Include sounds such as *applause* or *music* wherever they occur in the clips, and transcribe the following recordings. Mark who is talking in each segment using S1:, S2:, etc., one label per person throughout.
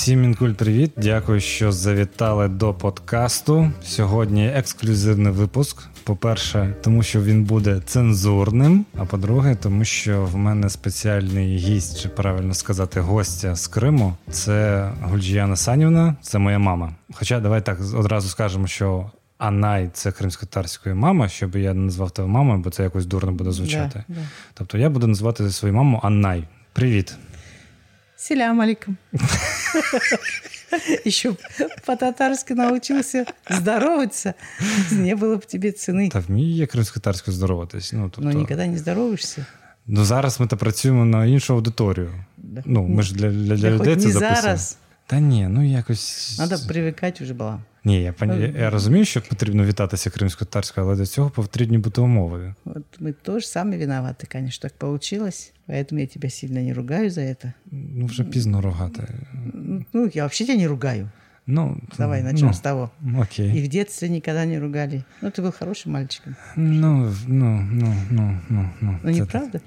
S1: Всім інкуль привіт! Дякую, що завітали до подкасту. Сьогодні ексклюзивний випуск. По-перше, тому що він буде цензурним. А по-друге, тому що в мене спеціальний гість, чи правильно сказати, гостя з Криму. Це Гульджіяна Санівна, це моя мама. Хоча давай так одразу скажемо, що. Анай це кримськотарської мама, щоб я не назвав тебе мамою, бо це якось дурно буде звучати.
S2: Да, да.
S1: Тобто я буду називати свою маму Аннай. Привіт.
S2: Селям алейкум. Еще по-татарски научился здороваться. Не было бы тебе цены.
S1: Та вмію я кримськотарською здороватись. Ну, тобто...
S2: Но никогда не здороваешься.
S1: Ну зараз ми та працюємо на іншу аудиторію.
S2: Да.
S1: Ну, ми ж для, для, для
S2: Да
S1: людей
S2: хоть
S1: це
S2: не
S1: записуємо.
S2: зараз.
S1: Та ні, ну якось.
S2: Надо привыкать уже было.
S1: Ні, я, пані, я, я розумію, що потрібно вітатися кримсько-татарською, але для цього потрібні бути умови.
S2: Вот мы тоже сами виноваты, конечно, так получилось. Поэтому я тебя сильно не ругаю за это.
S1: Ну, вже пізно рогати.
S2: Ну, я вообще тебя не ругаю.
S1: Ну,
S2: Давай начнем
S1: ну,
S2: с того.
S1: Окей.
S2: И в детстве никогда не ругали. Ну, ты был хорошим мальчиком.
S1: Ну, ну, ну, ну, ну, ну.
S2: Ну,
S1: це-
S2: неправда?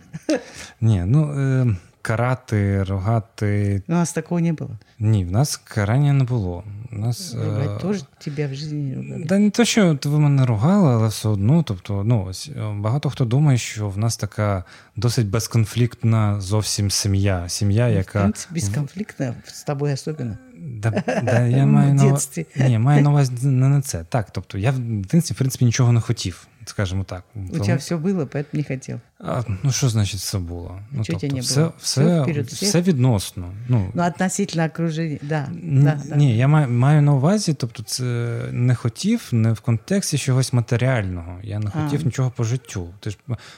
S1: Ні, ну е, карати, рогати.
S2: У нас такого не было.
S1: Ні, в нас карання не було. У нас, е,
S2: Ругать тоже тебя в жизни не ругали.
S1: Та не те, що ви мене ругали, але все одно. Тобто, ну ось е, багато хто думає, що в нас така досить безконфліктна зовсім сім'я. Сім'я,
S2: В
S1: яка
S2: принципе, бесконфликтно, с тобой особенно.
S1: Да, да, я *laughs* маю на. Ні, маю на увазі не на це. Так, тобто я в дитинстві, в принципі, нічого не хотів, скажімо так.
S2: У тебя все было, поэтому не хотел.
S1: А, ну що значить все було? Ну,
S2: тебе не
S1: все,
S2: було?
S1: все,
S2: Все вперед
S1: все, відносно. Ну,
S2: Ну, относительно окружения, да.
S1: Н-
S2: да, да.
S1: Ні, я маю, маю на увазі, тобто це не хотів не в контексті чогось матеріального. Я не
S2: А.
S1: хотів нічого по життю. Ти ж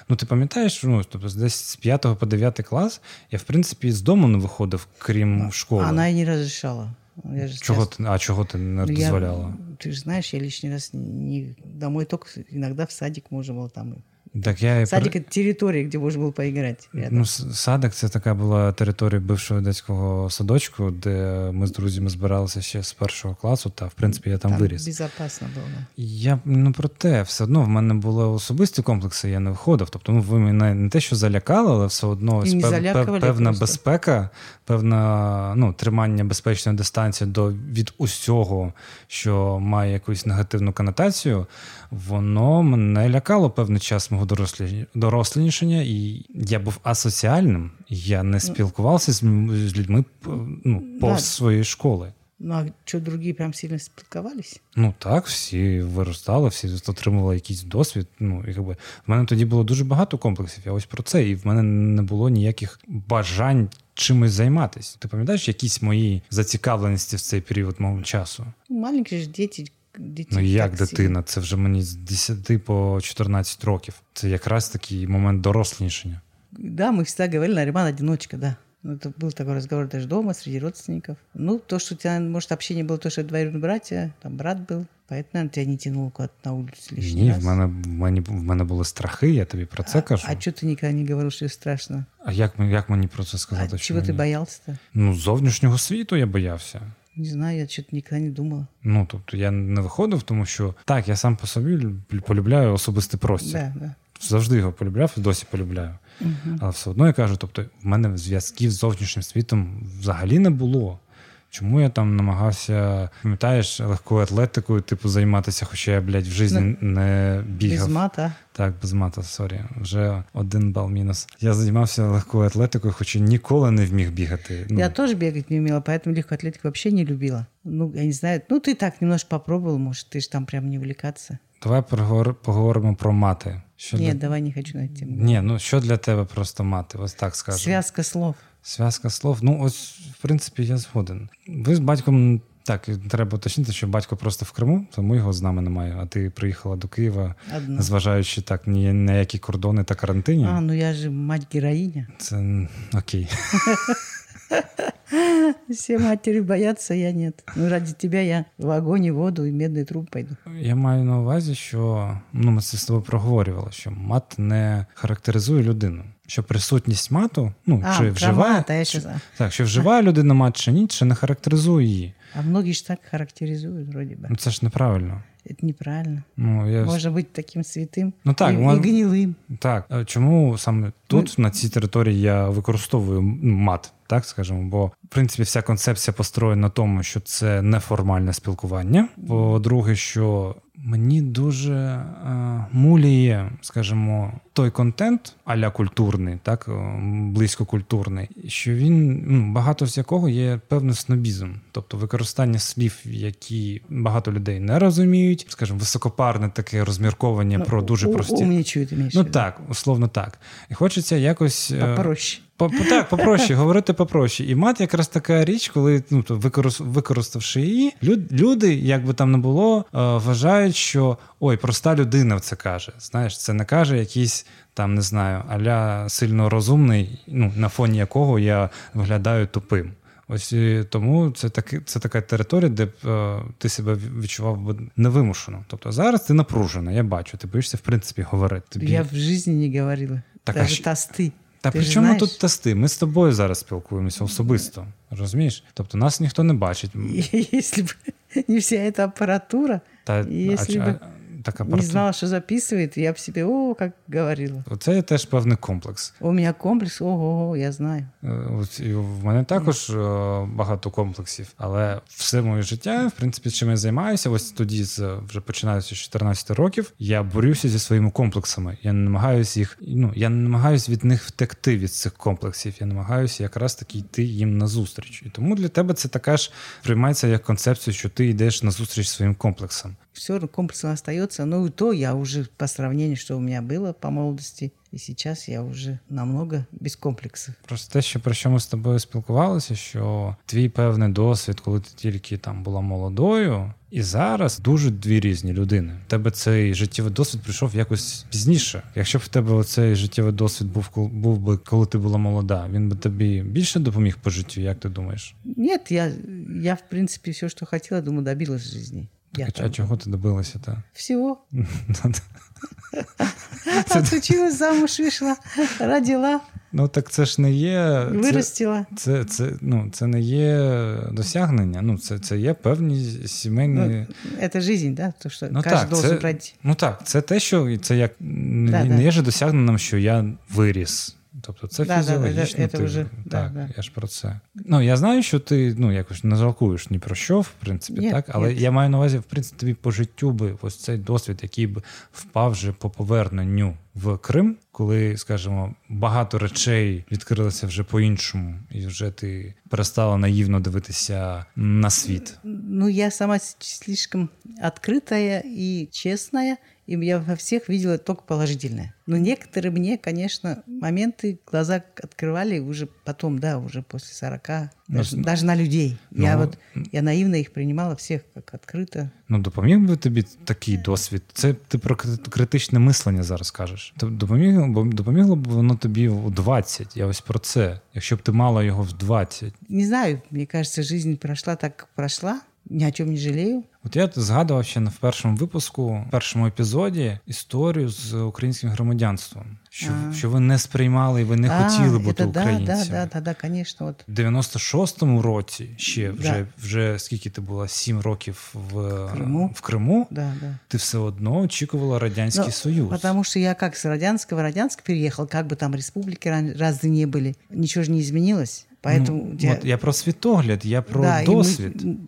S1: ну ти пам'ятаєш, ну тобто десь з 5 по 9 клас я в принципі з дому не виходив, крім школи.
S2: Она и не разрешала. Я же
S1: Чого
S2: сейчас-
S1: ти, а чого ти не
S2: Ну, я-
S1: дозволяла?
S2: ты же знаешь, я лишний раз не домой, только иногда в садик можно было там.
S1: Так я і
S2: Садик
S1: при-
S2: это территория, где можно было поиграть. рядом.
S1: Ну, с- садик це така була територія бившого дитячого садочку, де ми з друзями збиралися ще з першого класу, та в принципі я там,
S2: там
S1: виріс.
S2: безопасно было. да.
S1: Я ну про те, все одно в мене були особисті комплекси, я не виходив. Тобто, ну ви мене не те, що залякали, але все одно ось
S2: І не
S1: пев-
S2: залякували
S1: пев- певна
S2: просто.
S1: безпека, певна ну, тримання безпечної дистанції до від усього, що має якусь негативну конотацію, воно мене лякало певний час мого дорослі... дорослішання, і я був асоціальним. Я не спілкувався з, з людьми ну, повз
S2: Да.
S1: своєї школи.
S2: Ну, а что, другие прям сильно спілкувались?
S1: Ну так, всі виростали, всі отримували якийсь досвід. Ну, і якби в мене тоді було дуже багато комплексів. Я ось про це, і в мене не було ніяких бажань чимось займатися. Ти пам'ятаєш якісь мої зацікавленості в цей період мого часу?
S2: Ну, маленькие же дети. дети
S1: Ну як
S2: так
S1: дитина? Це вже мені з 10 по 14 років. Це якраз такий момент дорослішання.
S2: Да, мы всегда говорили, Нариман одиночка, да. Ну, Это был такой разговор даже дома, среди родственников. Ну, то, что у тебя, может, общение было, то, что двоюродные братья, там брат был, поэтому, наверное, тебя не тянуло куда-то на улицу лишний
S1: Ні,
S2: раз.
S1: в мене, в, мене, в мене були страхи, я тобі про це кажу.
S2: А что ты никогда не говорил, что страшно?
S1: А як, ми- як мені про це сказати?
S2: А
S1: що
S2: чего ты
S1: мені-
S2: боялся-то?
S1: Ну, зовнішнього світу я боявся.
S2: Не знаю, я что-то никогда не думала.
S1: Ну, тобто я не виходив, тому що так, я сам по собі люб- полюбляю особистий простір.
S2: Да, да.
S1: Завжди його полюбляв і досі полюбляю. Але все одно я кажу, тобто, в мене зв'язків з зовнішнім світом взагалі не було. Чому я там намагався, пам'ятаєш, легкою атлетикою, типу, займатися, хоча я, блядь, в житті не бігав.
S2: Без мата.
S1: Так, без мата, сорі. Вже один бал мінус. Я займався легкою атлетикою, хоча ніколи не вміг бігати. Ну,
S2: Я тоже бегать не умела, поэтому легкую атлетику вообще не любила. Ну, я не знаю, ну, ты так немножко попробовал, может, ты же там прям не увлекаться.
S1: Давай поговор- поговоримо про мати. Що
S2: Нет,
S1: для...
S2: давай не хочу на эту тему.
S1: Ні, ну що для тебе просто мати? Ось так скажемо.
S2: Связка слов.
S1: Зв'язка слов. Ну, ось, в принципі, я згоден. Ви з батьком. Так, треба уточнити, що батько просто в Криму, тому його з нами немає. А ти приїхала до Києва,
S2: Одна.
S1: незважаючи так ні на які кордони та карантині.
S2: А, ну я же мать-героиня.
S1: Це окей. *laughs*
S2: Все матери боятся, я нет. Ну, ради тебя я в огонь воду и медный труп пойду.
S1: Я маю на увазі, що ну, ми це з тобою проговорювали, що мат не характеризує людину. Що присутність мату, ну
S2: А,
S1: чи вживає,
S2: мат, а я
S1: чи- так, що вживає людина мат чи ні, чи не характеризує її.
S2: А многие же так характеризуют вроде бы.
S1: Ну це ж неправильно.
S2: Это неправильно.
S1: Ну, я...
S2: Можна бути таким святим
S1: Ну, так,
S2: і,
S1: мон-
S2: і гнилим.
S1: Так, чому саме тут, на цій території, я використовую ну, мат, так скажемо? Бо в принципі вся концепція построєна на тому, що це неформальне спілкування. По-друге, що мені дуже е, муліє, скажімо, той контент аля культурний, так е, близько культурний, що він ну, багато з якого є певний снобізм, тобто використання слів, які багато людей не розуміють, скажімо, високопарне таке розмірковання про дуже прості. Ну так, условно так. І хочеться якось. е, так, попроще, *laughs* говорити попроще. І мат якраз така річ, коли ну, то використ, використавши її, люд, люди, як би там не було, е, вважають, що ой, проста людина це каже. Знаєш, це не каже якийсь там, не знаю, аля сильно розумний, ну, на фоні якого я виглядаю тупим. Ось і тому це таки, це така територія, де б е, ти себе відчував би невимушено. Тобто зараз ти напружена, я бачу, ти боїшся в принципі говорити. Тобі...
S2: Я в жизни не говорила.
S1: Так,
S2: Даже
S1: щ-
S2: тосты.
S1: Та
S2: Ти
S1: при
S2: ж
S1: чому
S2: знаєш?
S1: тут тести? Ми з тобою зараз спілкуємося особисто. Розумієш? Тобто нас ніхто не бачить.
S2: И *laughs* Если бы не вся эта аппаратура,
S1: Та,
S2: Если
S1: а,
S2: би
S1: а, така
S2: не знала, что записывает, я бы себе, о, как говорила.
S1: Це є теж певний комплекс.
S2: У меня комплекс, ого, я знаю.
S1: Е, От і в мене також е, багато комплексів, але все моє життя, в принципі, чим я займаюся, ось тоді вже починаючи з 14 років, я борюся зі своїми комплексами. Я не намагаюся їх, ну я не намагаюся від них втекти від цих комплексів. Я намагаюся якраз таки йти їм назустріч. І тому для тебе це така ж приймається як концепція, що ти йдеш назустріч своїм комплексам.
S2: Все равно комплексом остается. Но и то я уже по сравнению, что у меня было по молодости, и сейчас я уже намного без комплексов.
S1: Просто те, що про що ми з тобою спілкувалися, що твій певний досвід, коли ти тільки там була молодою, і зараз дуже дві різні людини. У тебе цей життєвий досвід прийшов якось пізніше. Якщо б в тебе цей життєвий досвід був був би, коли ти була молода, він би тобі більше допоміг по життю, як ти думаєш?
S2: Нет, я, я в принципе, все, что хотела, думаю, добилась в жизни. Я
S1: Так, а
S2: там-
S1: чого ти добилася? Та?
S2: Всего. *laughs* Отучилась, замуж вышла, родила,
S1: Ну так це ж не є. Це,
S2: вырастила.
S1: це, це, ну, це не є досягнення. Ну, це, це є певні сімейні.
S2: Это жизнь, да? То, что
S1: Ну
S2: каждый
S1: так,
S2: должен
S1: це,
S2: пройти.
S1: ну так, це те, що це як не,
S2: Да,
S1: не
S2: да.
S1: є же досягненням, що я виріс. Тобто це
S2: Да, да,
S1: фізіологічно.
S2: це
S1: ти,
S2: вже-
S1: так,
S2: да.
S1: я ж про це. Ну я знаю, що ти ну якось не жалкуєш ні про що, в принципі,
S2: Ні,
S1: так. Але
S2: ні.
S1: я маю на увазі, в принципі, тобі по життю би ось цей досвід, який би впав вже по поверненню в Крим, коли, скажімо, багато речей відкрилися вже по-іншому, і вже ти перестала наївно дивитися на світ.
S2: Ну, я сама слишком открытая и честная, и я во всех видела только положительное. Но некоторые мне, конечно, моменты глаза открывали уже потом, да, уже после 40,
S1: Ну,
S2: даже,
S1: с-
S2: даже на людей. я
S1: ну,
S2: вот, я наивно их принимала всех как открыто.
S1: Ну, допоміг би тобі такий досвід. Це ти про крит- критичне мислення зараз кажеш. Тобто допомігло, б- допомігло б воно тобі у 20. Я ось про це. Якщо б ти мала його в 20.
S2: Не знаю, мне кажется, жизнь прошла так, как прошла. Ни о чем не жалею.
S1: От я згадував ще на в першому випуску, в першому епізоді історію з українським громадянством, що,
S2: А.
S1: що ви не сприймали і ви не
S2: А,
S1: хотіли бути
S2: это да,
S1: українцями.
S2: да, да, да, да, конечно. Вот.
S1: В 96-му році ще
S2: Да.
S1: вже, вже скільки ти була? Сім років в
S2: Криму.
S1: в Криму.
S2: Да, да.
S1: Ти все одно очікувала Радянський
S2: Ну,
S1: Союз.
S2: Потому что я как с Радянского, Радянск переехал, как бы там республики ран- разные не были, ничего же не изменилось. Поэтому
S1: Ну,
S2: я-
S1: от я про світогляд, я про
S2: да, и мы,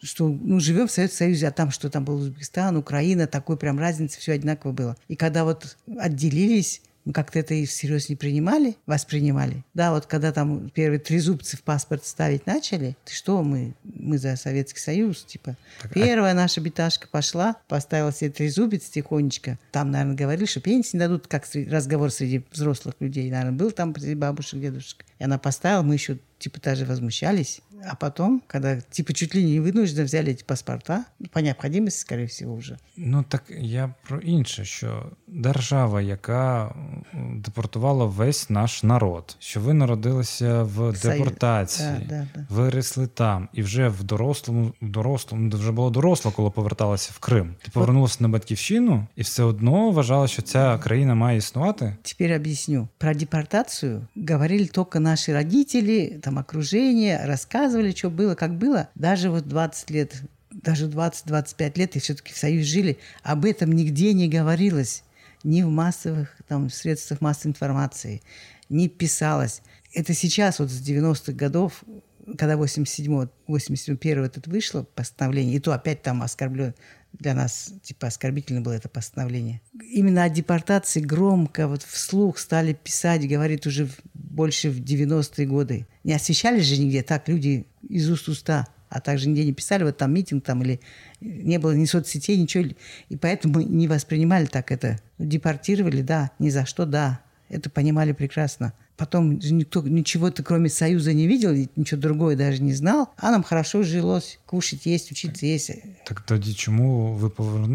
S2: что ну, живем в Советском Союзе, а там что там был Узбекистан, Украина, такой прям разница, все одинаково было. И когда вот отделились, как-то это и всерьез не принимали, воспринимали. Да, вот когда там первые трезубцы в паспорт ставить начали, ты что, мы, мы за Советский Союз, типа.
S1: Так, а-
S2: Первая наша биташка пошла, поставила себе трезубец тихонечко. Там, наверное, говорили, что пенсии не дадут, как разговор среди взрослых людей. Наверное, был там среди бабушек, дедушек. И она поставила, мы еще типа даже возмущались. А потом, когда типа чуть ли не вынужденно взяли эти паспорта, ну, по необходимости, скорее всего, уже.
S1: Ну так я про інше, що держава, яка м, депортувала весь наш народ, що ви народилися в
S2: Союз.
S1: депортації,
S2: Да, да, да.
S1: виросли там, і вже в дорослому, в дорослому, вже було доросло, коли поверталася в Крим. Ти повернулася на батьківщину і все одно вважала, що ця країна має існувати.
S2: Теперь объясню. Про депортацию говорили только наши родители, там окружение, рассказывали, что было, как было. Даже вот 20 лет даже 20-25 лет и все-таки в Союзе жили, об этом нигде не говорилось. Ни в массовых там, средствах массовой информации, не писалось. Это сейчас, вот с 90-х годов, когда 87-го, 81 этот вышло постановление, и то опять там оскорблен, для нас типа оскорбительно было это постановление. Именно о депортации громко вот вслух стали писать, говорит уже больше в 90-е годы. Не освещали же нигде так люди из уст уста, а также нигде не писали, вот там митинг там или не было ни соцсетей, ничего. И поэтому не воспринимали так это. Депортировали, да, ни за что, да. Это понимали прекрасно. Потом никто ничего-то кроме Союза не видел, ничего другое даже не знал, а нам хорошо жилось, кушать, есть, учиться, есть.
S1: Так тоді чому ви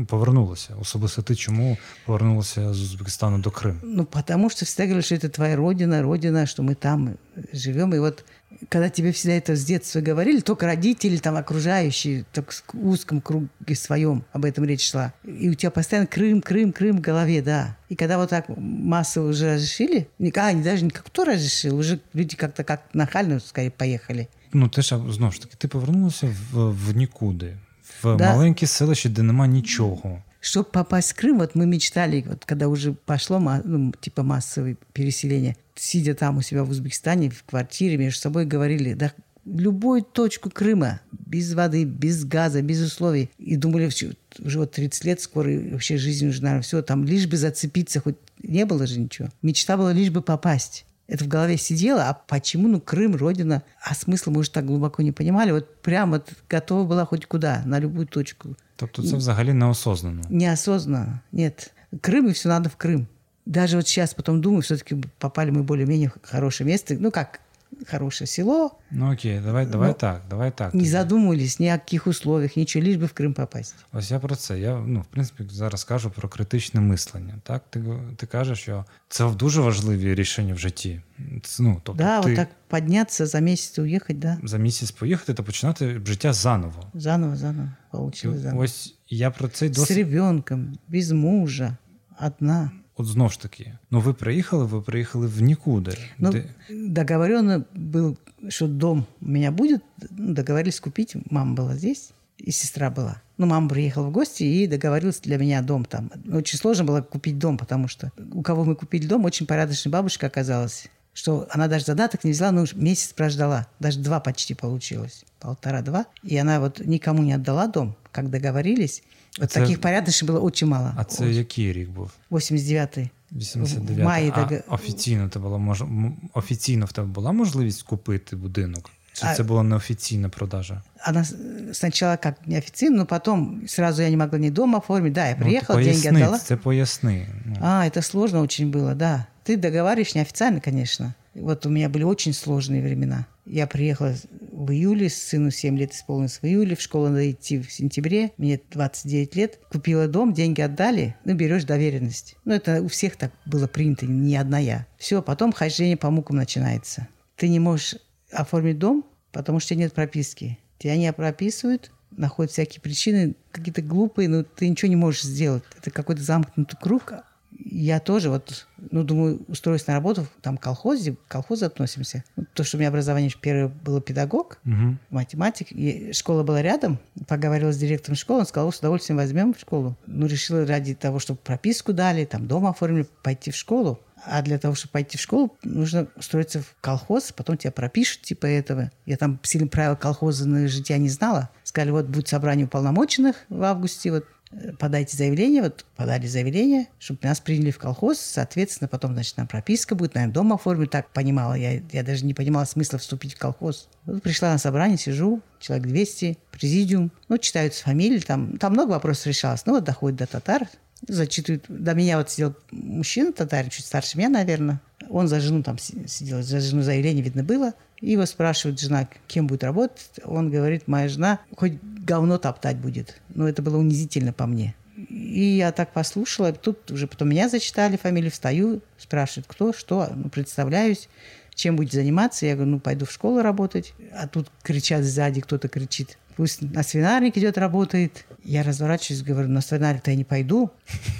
S1: повернулися? Особисто ти чому повернулася з Узбекистану до Крыма?
S2: Ну, потому что всегда говорили, что это твоя родина, родина, что мы там живем. И вот когда тебе всегда это с детства говорили, только родители, там, окружающие, только в узком круге своем об этом речь шла. И у тебя постоянно Крым, Крым, Крым в голове, да. И когда вот так массово уже разрешили, а, не даже никак кто разрешил, уже люди как-то как нахально, скорее, поехали.
S1: Ну, ти ж знову ж таки, ти повернулася в, в нікуди, в да. маленьке селище, де нема нічого.
S2: Чтобы попасть в Крым, вот мы мечтали, вот когда уже пошло ну, типа массовое переселение, сидя там у себя в Узбекистане, в квартире, между собой говорили, да любую точку Крыма, без воды, без газа, без условий. И думали, уже вот 30 лет скоро, вообще жизнь уже, наверное, все, там лишь бы зацепиться, хоть не было же ничего. Мечта была лишь бы попасть. Это в голове сидело, а почему, ну, Крым, Родина, а смысла мы уже так глубоко не понимали. Вот прямо готова была хоть куда, на любую точку.
S1: Тобто це взагалі неосознанно?
S2: Неосознанно, нет. Крым, и все надо в Крым Даже вот сейчас потом думаю, все-таки попали мы более-менее в хорошее место. Ну, как хорошее село.
S1: Ну окей, давай давай ну, так, давай так.
S2: Не задумувались ні о яких условиях, нічого, лиш би в Крим попасть.
S1: Ось я про це. Я ну, в принципі зараз кажу про критичне мислення. Так, ти ти кажеш, що це дуже важливі рішення в житті. Ну,
S2: тобто, да, ти... от так піднятися за місяць уїхати, да.
S1: За місяць поїхати та починати життя заново.
S2: Заново, заново. Получилось заново.
S1: Ось я про цей досвід...
S2: З ребенком, без мужа, одна.
S1: От знову ж таки, ну ви приїхали, ви приїхали в нікуди.
S2: Ну, де... договорено был, что дом у меня будет. Ну, договорились купить. Мама была здесь, и сестра была. Ну, мама приехала в гости и договорилась для меня дом там. Очень сложно было купить дом, потому что у кого мы купили дом, очень порядочная бабушка оказалась. Что она даже задаток не взяла, но месяц прождала. Даже два почти получилось. Полтора-два. И она вот никому не отдала дом, как договорились. От це... Таких порядочних було дуже мало.
S1: А це Ось. який рік був?
S2: 89-й.
S1: 89 Маї, а так... офіційно тебе була мож... офіційно в тебе була можливість купити будинок? Чи а... це була неофіційна продажа?
S2: Она сначала как неофициально, но потом сразу я не могла ни дома оформить. Да, я приехала,
S1: ну,
S2: поясни, деньги отдала.
S1: Це поясни.
S2: А, это сложно очень было, да. Ты договариваешь неофициально, конечно. Вот у меня были очень сложные времена. Я приехала в июле, сыну 7 лет исполнилось в июле, в школу надо идти в сентябре, мне 29 лет. Купила дом, деньги отдали, ну, берешь доверенность. Ну, это у всех так было принято, не одна я. Все, потом хождение по мукам начинается. Ты не можешь оформить дом, потому что нет прописки. Тебя не прописывают, находят всякие причины, какие-то глупые, но ты ничего не можешь сделать. Это какой-то замкнутый круг, я тоже вот, ну, думаю, устроюсь на работу, там, колхозе, к колхозу относимся. То, что у меня образование первое было педагог, угу. математик, и школа была рядом, поговорила с директором школы, он сказал, с удовольствием возьмем в школу. Ну, решила ради того, чтобы прописку дали, там, дома оформили, пойти в школу. А для того, чтобы пойти в школу, нужно устроиться в колхоз, потом тебя пропишут типа этого. Я там сильно правила колхоза на жития не знала. Сказали, вот будет собрание уполномоченных в августе, вот подайте заявление, вот подали заявление, чтобы нас приняли в колхоз, соответственно, потом, значит, нам прописка будет, наверное, дом оформить, так понимала, я, я даже не понимала смысла вступить в колхоз. Вот пришла на собрание, сижу, человек 200, президиум, ну, читаются фамилии, там, там много вопросов решалось, ну, вот доходит до татар, зачитывают, до меня вот сидел мужчина татарин, чуть старше меня, наверное, он за жену там сидел, за жену заявление видно было, и его спрашивает жена, кем будет работать. Он говорит, моя жена хоть говно топтать будет. Но это было унизительно по мне. И я так послушала. Тут уже потом меня зачитали, фамилию встаю, спрашивают, кто, что. Ну, представляюсь, чем будете заниматься. Я говорю, ну, пойду в школу работать. А тут кричат сзади, кто-то кричит. Пусть на свинарник идет, работает. Я разворачиваюсь, говорю, на свинарник-то я не пойду.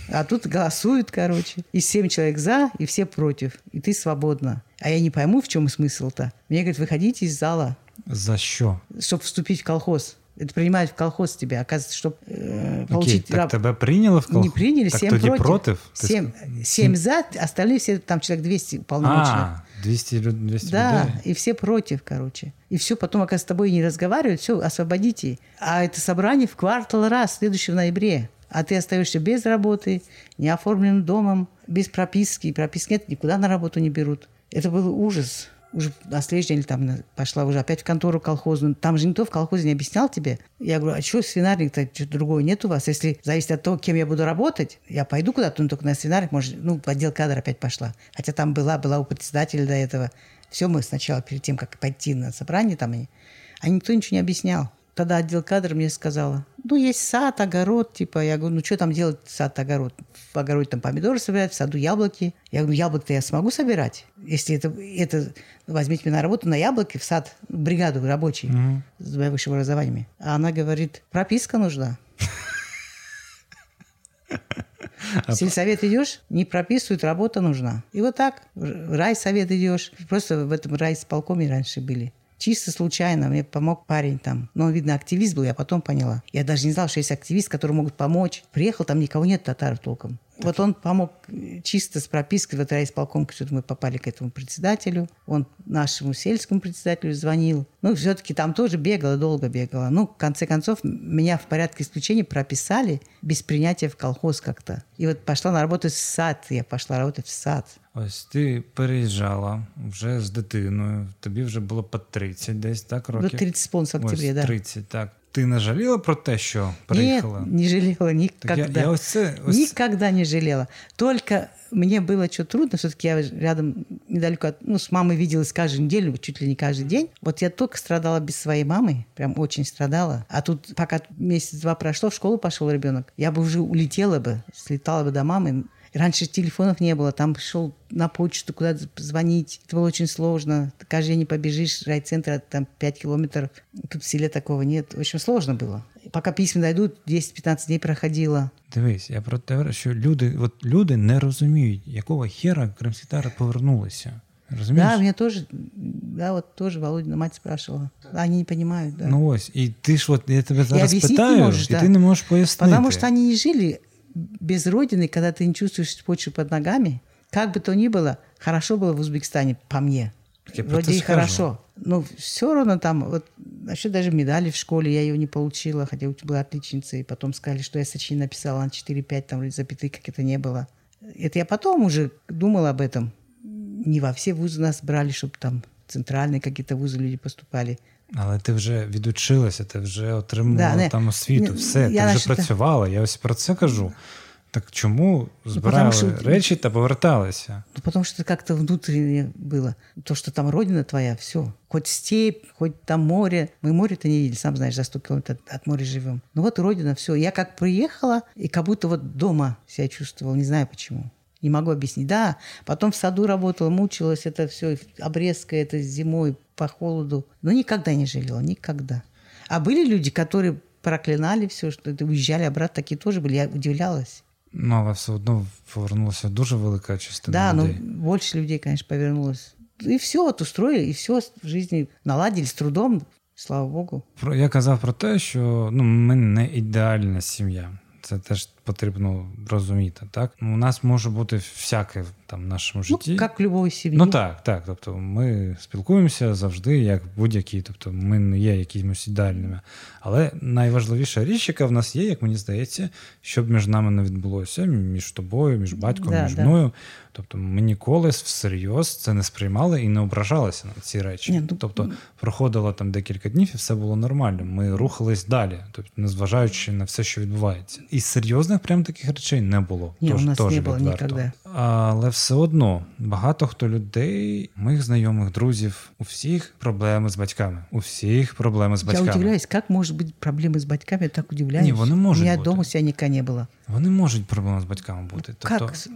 S2: А тут голосуют, короче. И семь человек за, и все против. И ты свободна. А я не пойму, в чем смысл-то. Мне говорят, выходите из зала.
S1: За что?
S2: Чтобы вступить в колхоз. Это принимают в колхоз тебя. Оказывается, чтобы э,
S1: Окей,
S2: получить
S1: так
S2: раб-
S1: тебе прийняли в колхоз?
S2: Не приняли,
S1: так
S2: семь
S1: тоді
S2: против.
S1: проти? Ти
S2: Семь,
S1: ск-
S2: семь за, остальные все, там человек 200 уполномоченных.
S1: А, 200, люд- 200
S2: Да,
S1: людей.
S2: и все против, короче. И все, потом, оказывается, с тобой не разговаривают, все, освободите. А это собрание в квартал раз, следующий в ноябре. А ты остаешься без работы, неоформленным домом, без прописки. Прописки нет, никуда на работу не берут. Это был ужас. Уже на следующий день там пошла уже опять в контору колхозную. Там же никто в колхозе не объяснял тебе. Я говорю, а что свинарник-то, что другого нет у вас? Если зависит от того, кем я буду работать, я пойду куда-то, но только на свинарник, может, ну, в отдел кадр опять пошла. Хотя там была, была у председателя до этого. Все мы сначала, перед тем, как пойти на собрание, там они, а никто ничего не объяснял. Тогда отдел кадров мне сказала, ну, есть сад, огород, типа. Я говорю, ну, что там делать сад, огород? В огороде там помидоры собирать, в саду яблоки. Я говорю, яблок-то я смогу собирать? Если это, это возьмите меня на работу на яблоки в сад, бригаду рабочий с высшим образованием. А она говорит, прописка нужна. *laughs* В сельсовет идешь, не прописывают, работа нужна. И вот так, в райсовет идешь. Просто в этом райисполкоме раньше были. Чисто случайно мне помог парень там. Но он, видно, активист был, я потом поняла. Я даже не знала, что есть активист, который могут помочь. Приехал, там никого нет татар толком. Вот он помог э, чисто с пропиской в этот райисполком, что-то мы попали к этому председателю. Он нашему сельскому председателю звонил. Ну, все-таки там тоже бегала, долго бегала. Ну, в конце концов, меня в порядке исключения прописали без принятия в колхоз как-то. И вот пошла на работу в сад. Я пошла работать в сад.
S1: Ось ти переїжджала вже з дитиною, тобі вже було по 30 десь, так,
S2: Ну,
S1: років?
S2: 30 спонсор в октябре,
S1: Ось
S2: да.
S1: 30, так. Ти не жаліла про те, що
S2: Нет,
S1: приїхала?
S2: не жалела никогда.
S1: Так я, я ось це, ось...
S2: Никогда не жалела. Только мне было что трудно, все-таки я рядом недалеко, от, ну, с мамой виделась каждую неделю, чуть ли не каждый день. Вот я только страдала без своей мамы, прям очень страдала. А тут пока месяц-два прошло, в школу пошел ребенок, я бы уже улетела бы, слетала бы до мамы. Раньше телефонов не было, там шел на почту куда-то звонить. Это было очень сложно. Каждый день не побежишь, райцентр там 5 километров. Тут в селе такого нет. В общем, сложно было. Пока письма дойдут, 10-15 дней проходило.
S1: Дивись, я про те, що люди, от люди не розуміють, якого хера кримські татари повернулися. Розумієш?
S2: Да, меня тоже, да, вот тоже Володина мать спрашивала. Они не понимают, да.
S1: Ну ось, і ти ж от я тебе зараз
S2: об'яснити не
S1: питаю,
S2: можеш,
S1: і
S2: да.
S1: ти не можеш пояснити.
S2: Потому что они не жили без родины, когда ты не чувствуешь почву под ногами. Как бы то ни было, хорошо было в Узбекистане, по мне.
S1: Я
S2: Вроде и хорошо. Но все равно там, вот, насчет даже медали в школе я ее не получила, хотя была отличницей. И потом сказали, что я сочинение написала на 4-5, там, или запятых, как это не было. Это я потом уже думала об этом. Не во все вузы нас брали, чтобы там центральные какие-то вузы люди поступали.
S1: Але ти вже відучилася, ти вже отримала
S2: Да, не-
S1: там освіту,
S2: не-
S1: все,
S2: я
S1: ти вже
S2: наче-
S1: працювала. Я ось про це кажу. Так чому збирали
S2: Ну, потому що-
S1: речі та поверталися?
S2: Ну, потому что как-то внутренне было. То, что там родина твоя, все. Хоть степь, хоть там море. Мы море-то не видели, сам знаешь, за 100 километров от- от моря живем. Ну вот родина, все. Я как приехала, и как будто вот дома себя чувствовала, не знаю почему. Не могу объяснить. Да, потом в саду работала, мучилась, это все, обрезка, это зимой по холоду. Но никогда не жалела, никогда. А были люди, которые проклинали все, что это уезжали обратно, такие тоже были. Я удивлялась.
S1: Ну, але все одно повернулася дуже велика частина
S2: Да, но
S1: людей.
S2: больше людей, конечно, повернулось. И все вот устроили, и все в жизни наладили с трудом, слава богу.
S1: Про я казав про те, що ну ми не ідеальна сім'я. Це теж потрібно розуміти. Так у нас може бути всяке там в нашому житті.
S2: Ну, как в любой семье.
S1: Ну так, так. Тобто ми спілкуємося завжди, як будь-які. Тобто ми не є якимось ідеальними. Але найважливіша річ, яка в нас є, як мені здається, щоб між нами не відбулося, між тобою, між батьком,
S2: Да,
S1: між
S2: да.
S1: мною. Тобто ми ніколи всерйоз це не сприймали і не ображалися на ці речі.
S2: Ні, ну,
S1: тобто проходило там декілька днів, і все було нормально. Ми рухались далі, тобто, незважаючи на все, що відбувається. І серйозних прям таких речей не було.
S2: Ні, у
S1: Тож-
S2: нас
S1: теж
S2: не було
S1: відверто.
S2: ніколи.
S1: Але все одно багато хто людей, моїх знайомих, друзів, у всіх проблеми з батьками. У всіх проблеми з
S2: Я
S1: батьками.
S2: удивляюсь, как может быть проблемы с батьками, я так удивляюсь.
S1: Не, вони можуть
S2: У меня
S1: бути.
S2: дома у себя никогда не было.
S1: Вони можуть проблеми з батьками бути. Тобто,
S2: Как? с-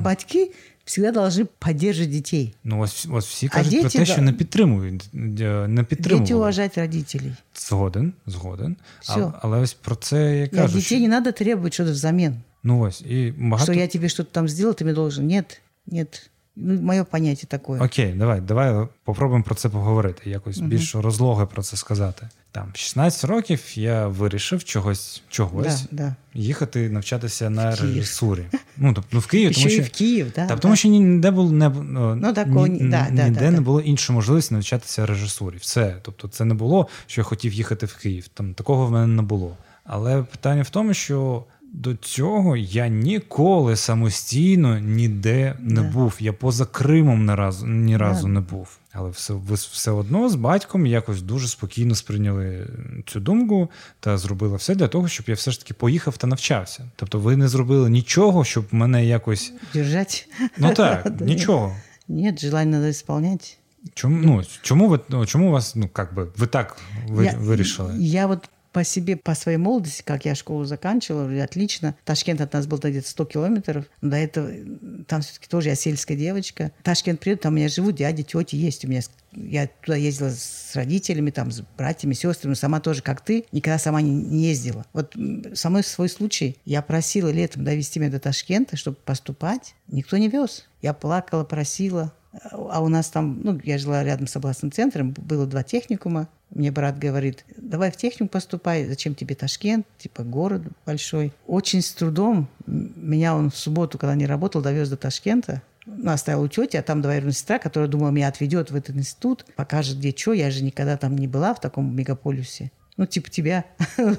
S2: Батьки всегда должны поддерживать детей.
S1: ну ось, ось всі
S2: А
S1: кажуть про
S2: діти,
S1: те, що
S2: да.
S1: не підтримують, е, не
S2: Дети
S1: підтримували.
S2: уважать родителей.
S1: Згоден, згоден. А,
S2: Всьо.
S1: але ось про це я
S2: И от
S1: кажу.
S2: детей
S1: Що,
S2: не надо требовать что-то взамен.
S1: ну ось, і багато...
S2: Что я тебе что-то там сделал, ты мне должен. Нет, нет. Ну, моє поняття таке.
S1: Окей, давай, давай попробуємо про це поговорити, якось угу. більш розлоги про це сказати. Там 16 років я вирішив чогось чогось
S2: да, да.
S1: їхати навчатися на режисурі. Ну тобто ну, в Київ, тому що
S2: в Київ, да,
S1: так, тому що ніде було не
S2: ну, такого,
S1: ні,
S2: да,
S1: ніде
S2: да,
S1: не було іншої можливості навчатися режисурі. Все, тобто, це не було, що я хотів їхати в Київ. Там такого в мене не було. Але питання в тому, що до цього я ніколи самостійно ніде не да. був. Я поза Кримом ні разу, ні разу да. не був. Але все все одно з батьком якось дуже спокійно сприйняли цю думку та зробили все для того, щоб я все ж таки поїхав та навчався. Тобто, ви не зробили нічого, щоб мене якось
S2: держать.
S1: Ну так, *laughs* нічого.
S2: Ні, желання треба виконувати.
S1: Чому ну чому ви ну, чому вас ну как би ви так ви, я, вирішили?
S2: Я от по себе, по своей молодости, как я школу заканчивала, отлично. Ташкент от нас был где-то 100 километров. До этого там все-таки тоже я сельская девочка. Ташкент приеду, там у меня живут дяди, тети есть. У меня я туда ездила с родителями, там, с братьями, сестрами, сама тоже, как ты, никогда сама не, не ездила. Вот со мной свой случай. Я просила летом довести меня до Ташкента, чтобы поступать. Никто не вез. Я плакала, просила. А у нас там, ну, я жила рядом с областным центром, было два техникума. Мне брат говорит, давай в технику поступай, зачем тебе Ташкент, типа город большой. Очень с трудом меня он в субботу, когда не работал, довез до Ташкента. Ну, оставил у тети, а там двоюродная сестра, которая думала, меня отведет в этот институт, покажет, где что. Я же никогда там не была в таком мегаполисе. Ну, типа тебя. *laughs* ну,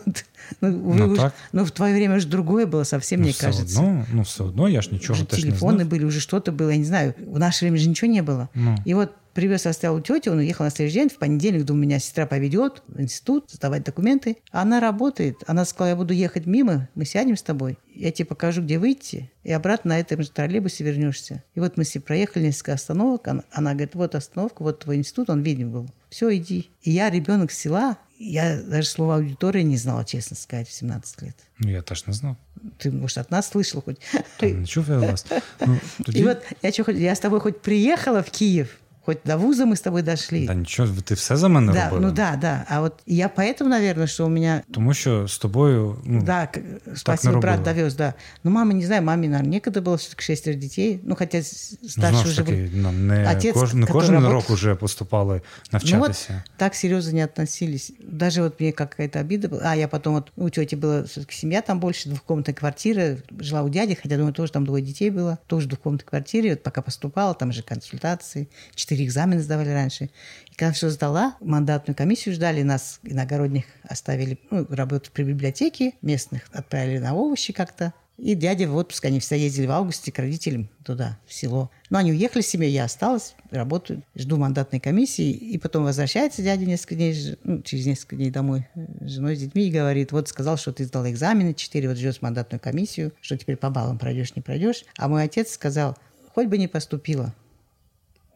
S1: ну, так.
S2: ну, в твое время же другое было совсем,
S1: ну,
S2: мне кажется.
S1: Одно, ну, все одно, я ж ничего
S2: уже телефоны были, уже что-то было, я не знаю. В наше время же ничего не было.
S1: Ну.
S2: И вот привез, оставил у тети, он уехал на следующий день, в понедельник, думаю, меня сестра поведет в институт, сдавать документы. Она работает, она сказала, я буду ехать мимо, мы сядем с тобой, я тебе покажу, где выйти, и обратно на этом же троллейбусе вернешься. И вот мы с ней проехали несколько остановок, она, она говорит, вот остановка, вот твой институт, он виден был. Все, иди. И я ребенок села, я даже слова аудитории не знала, честно сказать, в 17 лет.
S1: Ну, я тоже не знал.
S2: Ты, может, от нас слышал хоть?
S1: Ничего я вас. Ну,
S2: И вот я, что, я с тобой хоть приехала в Киев, Хоть до вуза мы с тобой дошли.
S1: Да нічого, ти все за мене
S2: да,
S1: робила.
S2: Ну да, да. А вот я поэтому, наверное, что у меня...
S1: Тому що з тобою, ну,
S2: Да, спасибо, брат довез, да. Ну, мама, не знаю, маме, наверное, некогда было все-таки шестеро детей. Ну, хотя старший
S1: ну,
S2: уже...
S1: Таки, ну, не, Отец, кож, не кожен работал... рок уже поступали навчатися. Ну, вот
S2: так серьезно не относились. Даже вот мне какая-то обида была. А, я потом вот, у тети была все-таки семья там больше, двухкомнатная квартира, жила у дяди, хотя, думаю, тоже там двое детей было, тоже двухкомнатной квартире, вот пока поступала, там же консультации, четыре экзамена сдавали раньше. И когда все сдала, мандатную комиссию ждали, нас иногородних оставили ну, работать при библиотеке, местных отправили на овощи как-то. И дядя в отпуск, они все ездили в августе к родителям туда, в село. Но они уехали с семьей, я осталась, работаю, жду мандатной комиссии. И потом возвращается дядя несколько дней, ну, через несколько дней домой с женой, с детьми и говорит, вот сказал, что ты сдал экзамены, четыре, вот ждешь мандатную комиссию, что теперь по баллам пройдешь, не пройдешь. А мой отец сказал, хоть бы не поступила,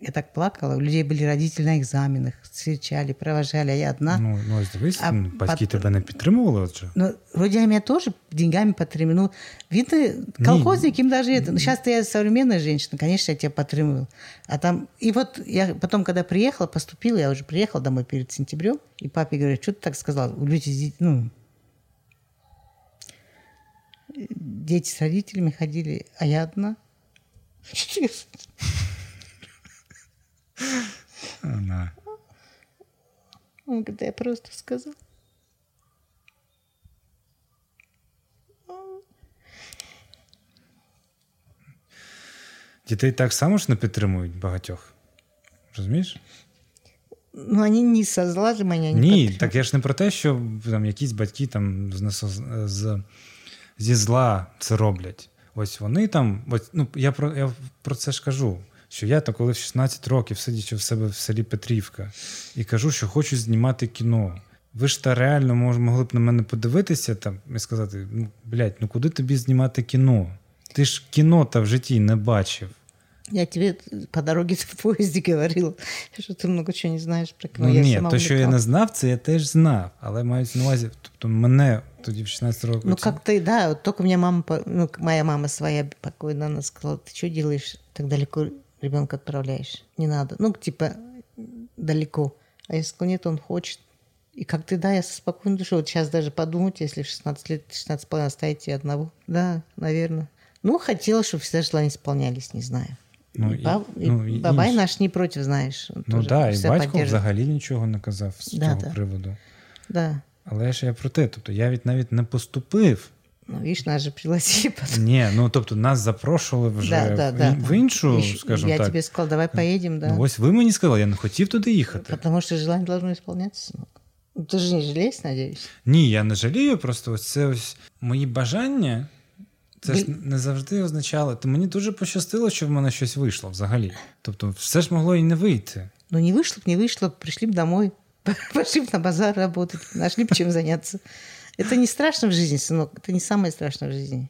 S2: я так плакала. У людей были родители на экзаменах, встречали, провожали, а я одна.
S1: Ну, ну дивись, а батьки под... тебе не підтримували отже?
S2: Ну, вроде меня тоже деньгами подтримывали. Ну, видно, колхозник им даже это. Ну, сейчас-то я современная женщина, конечно, я тебя подтримывал. А там... И вот я потом, когда приехала, поступила, я уже приехала домой перед сентябрем, и папе говорю, что ты так сказал? Люди, ну, дети с родителями ходили, а я одна.
S1: Она.
S2: Он когда я просто сказал.
S1: Дітей так само ж не підтримують багатьох. Розумієш?
S2: Ну, вони не со зла же мене не
S1: Ні, так я ж не про те, що там якісь батьки там з, з, зі зла це роблять. Ось вони там, ось, ну, я про я про це ж кажу що я то коли в 16 років сидячи в себе в селі Петрівка і кажу, що хочу знімати кіно. Ви ж та реально мож, могли б на мене подивитися там і сказати: ну, блядь, ну куди тобі знімати кіно? Ти ж кіно та в житті не бачив.
S2: Я тебе по дороге *laughs* в поїзді говорила, що ти много чого не знаєш про кіно.
S1: Ну,
S2: я
S1: ні, то, що я не знав, це я теж знав. Але мають на увазі, тобто мене тоді в 16 років.
S2: Ну, как ты, да, вот только меня мама, ну, моя мама своя покойная, она сказала, ты что делаешь так далеко ребенка отправляешь. Не надо. Ну, типа, далеко. А если нет, он хочет. И как ты, да, я со спокойной душой. Вот сейчас даже подумать, если в 16 лет, 16 половиной оставите одного. Да, наверное. Ну, хотела, чтобы все желания исполнялись, не знаю.
S1: Ну,
S2: и,
S1: і-
S2: баб- и
S1: ну, і
S2: бабай
S1: інші.
S2: наш не против, знаешь. он
S1: Ну
S2: тоже
S1: так, да, і
S2: всё
S1: батько
S2: поддерживает.
S1: взагалі нічого не казав з
S2: Да,
S1: цього
S2: да.
S1: приводу.
S2: Да.
S1: Але ж я про те, тобто я від навіть не поступив.
S2: Ну, видишь, нас же пригласили *laughs* потом.
S1: Ні, ну тобто нас запрошували вже
S2: да, да,
S1: в,
S2: да,
S1: в
S2: да.
S1: іншу,
S2: Ещё-
S1: скажімо
S2: Я
S1: так.
S2: тебе сказал, давай поедем, да.
S1: Ну ось ви мені сказали, я не хотів туди їхати.
S2: Потому что желание должно исполняться, сынок. Ну, Ты же не жалеешь, надеюсь?
S1: Ні, я не жалію, просто ось це ось мої бажання. Це ж
S2: Ви-
S1: не завжди означало. То мені дуже пощастило, що в мене щось вийшло взагалі. Тобто, все ж могло і не вийти.
S2: Ну, не вышло б, не вышло, б, пришли бы домой, *laughs* пошли бы на базар работать, нашли бы чем заняться. Это не страшно в жизни, сынок, это не самое страшное в жизни.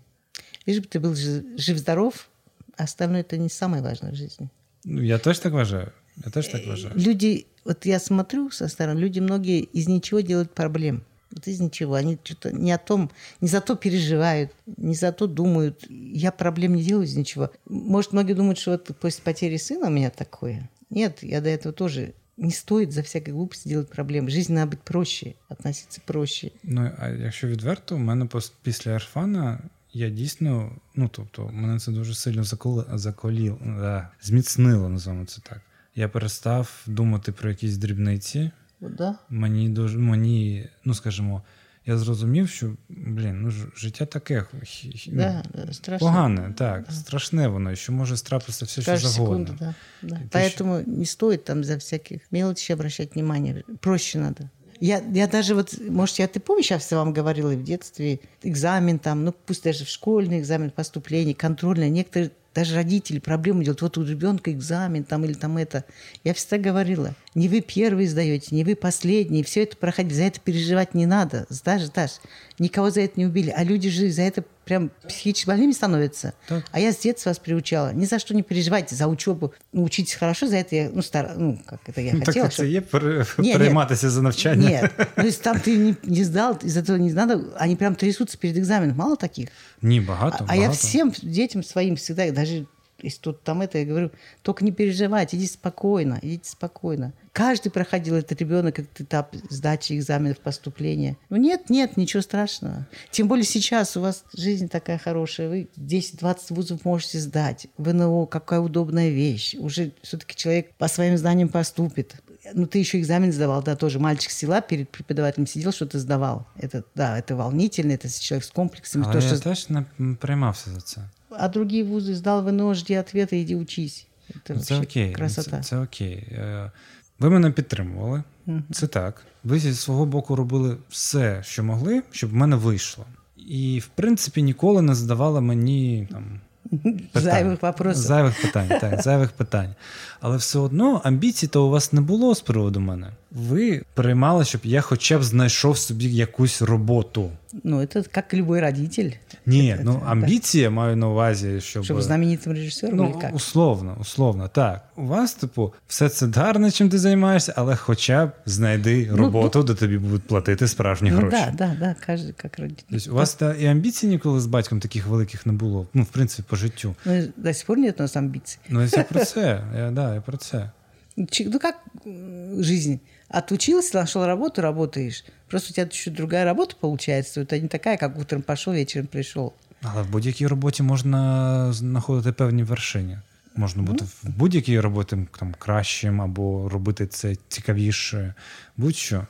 S2: Лишь бы ты был жи- жив-здоров, а остальное это не самое важное в жизни.
S1: Ну, я теж так вважаю. Я теж так вважаю.
S2: Люди, вот я смотрю со стороны, люди многие из ничего делают проблем. Вот из ничего. Они что-то не о том, не за то переживают, не за то думают. Я проблем не делаю из ничего. Может, многие думают, что вот после потери сына у меня такое. Нет, я до этого тоже не стоит за всякі глупості делать проблеми. Жизнь надо бути проще, относиться проще.
S1: Ну, а якщо відверто, у мене після Арфана я дійсно, ну тобто, мене це дуже сильно заколи, заколіло, да, зміцнило, називаємо це так. Я перестав думати про якісь дрібниці.
S2: Да?
S1: Мені дуже мені, ну скажімо, я зрозумів, що блін, ну ж- життя таке хі- хі- ну,
S2: Да, да, страшно.
S1: погане, так, страшне воно, і що може страпитися все, що
S2: Каждую
S1: завгодно.
S2: секунду, да. да.
S1: И ты
S2: Поэтому не стоит там за всяких мелочей обращать внимание. Проще надо. Я, я даже вот, может, я ты помнишь, я все вам говорила и в детстве, экзамен там, ну пусть даже в школьный экзамен поступления, контрольный, некоторые даже родители проблемы делают, вот у ребенка экзамен там или там это. Я всегда говорила, не вы первые сдаете, не вы последние, все это проходить, за это переживать не надо. Даже, даже, никого за это не убили. А люди же за это прям психически больными становятся.
S1: Так.
S2: А я с детства вас приучала. Ни за что не переживайте за учебу. Ну, учитесь хорошо, за это я, ну, стар... ну как это я
S1: Ну, так
S2: хотела.
S1: це
S2: чтоб-
S1: є пере-
S2: Ні,
S1: перейматися за навчання.
S2: Нет, ну если там ты не, не сдал, из этого не надо, они прям трясутся перед экзаменом. Мало таких.
S1: Ні, багато.
S2: А, а я
S1: багато.
S2: всем детям своим всегда, даже если тут там это, я говорю, только не переживайте, идите спокойно, идите спокойно. Каждый проходил этот ребенок этот этап сдачи экзаменов, поступления. Ну нет, нет, ничего страшного. Тем более сейчас у вас жизнь такая хорошая, вы 10-20 вузов можете сдать. ВНО, какая удобная вещь. Уже все-таки человек по своим знаниям поступит. Ну, ты еще экзамен сдавал, да, тоже мальчик села перед преподавателем сидел, что-то сдавал. Это, да, это волнительно, это человек с комплексами.
S1: Але
S2: то,
S1: я
S2: что
S1: не приймався за це.
S2: А другие вузы сдал ВНО, жди ответа, иди учись. Это
S1: Ну, Це окей. ну,
S2: красота.
S1: Це, це окей. Е, Ви мене підтримували. Це так. Ви зі свого боку робили все, що могли, щоб в мене вийшло. І, в принципі, ніколи не задавали мені там. *laughs*
S2: Зайвих вопросів.
S1: Зайвих питань, так, зайвих питань. Але все одно амбіцій то у вас не було з приводу мене. Ви приймали, щоб я хоча б знайшов собі якусь роботу.
S2: Ну, это как любой родитель.
S1: Ні,
S2: Это-
S1: ну
S2: это-
S1: амбіція маю на увазі, щоб.
S2: Чтобы знаменитым режиссером
S1: Ну,
S2: или как?
S1: условно, условно, так. У вас, типу, все це гарно, чим ти займаєшся, але хоча б знайди роботу, де тобі будуть платити справжні
S2: Ну
S1: гроші.
S2: да, да, да, каждый как родитель.
S1: Тобто у вас та, і амбіцій ніколи з батьком таких великих не було. Ну, в принципі, по життю.
S2: Ну, и до сих пор нет у нас амбиций.
S1: Ну, я про *laughs* це. Я, да, я про це.
S2: Чи- Ну как м, жизнь? Отучился, нашел работу, работаешь. Просто у тебя еще другая работа получается. Это не такая, как утром пошел, вечером пришел.
S1: Але в будь-якій роботі можна знаходити певні вершини. Можна бути в будь-якій роботі там, кращим або робити це цікавіше. Будь-що.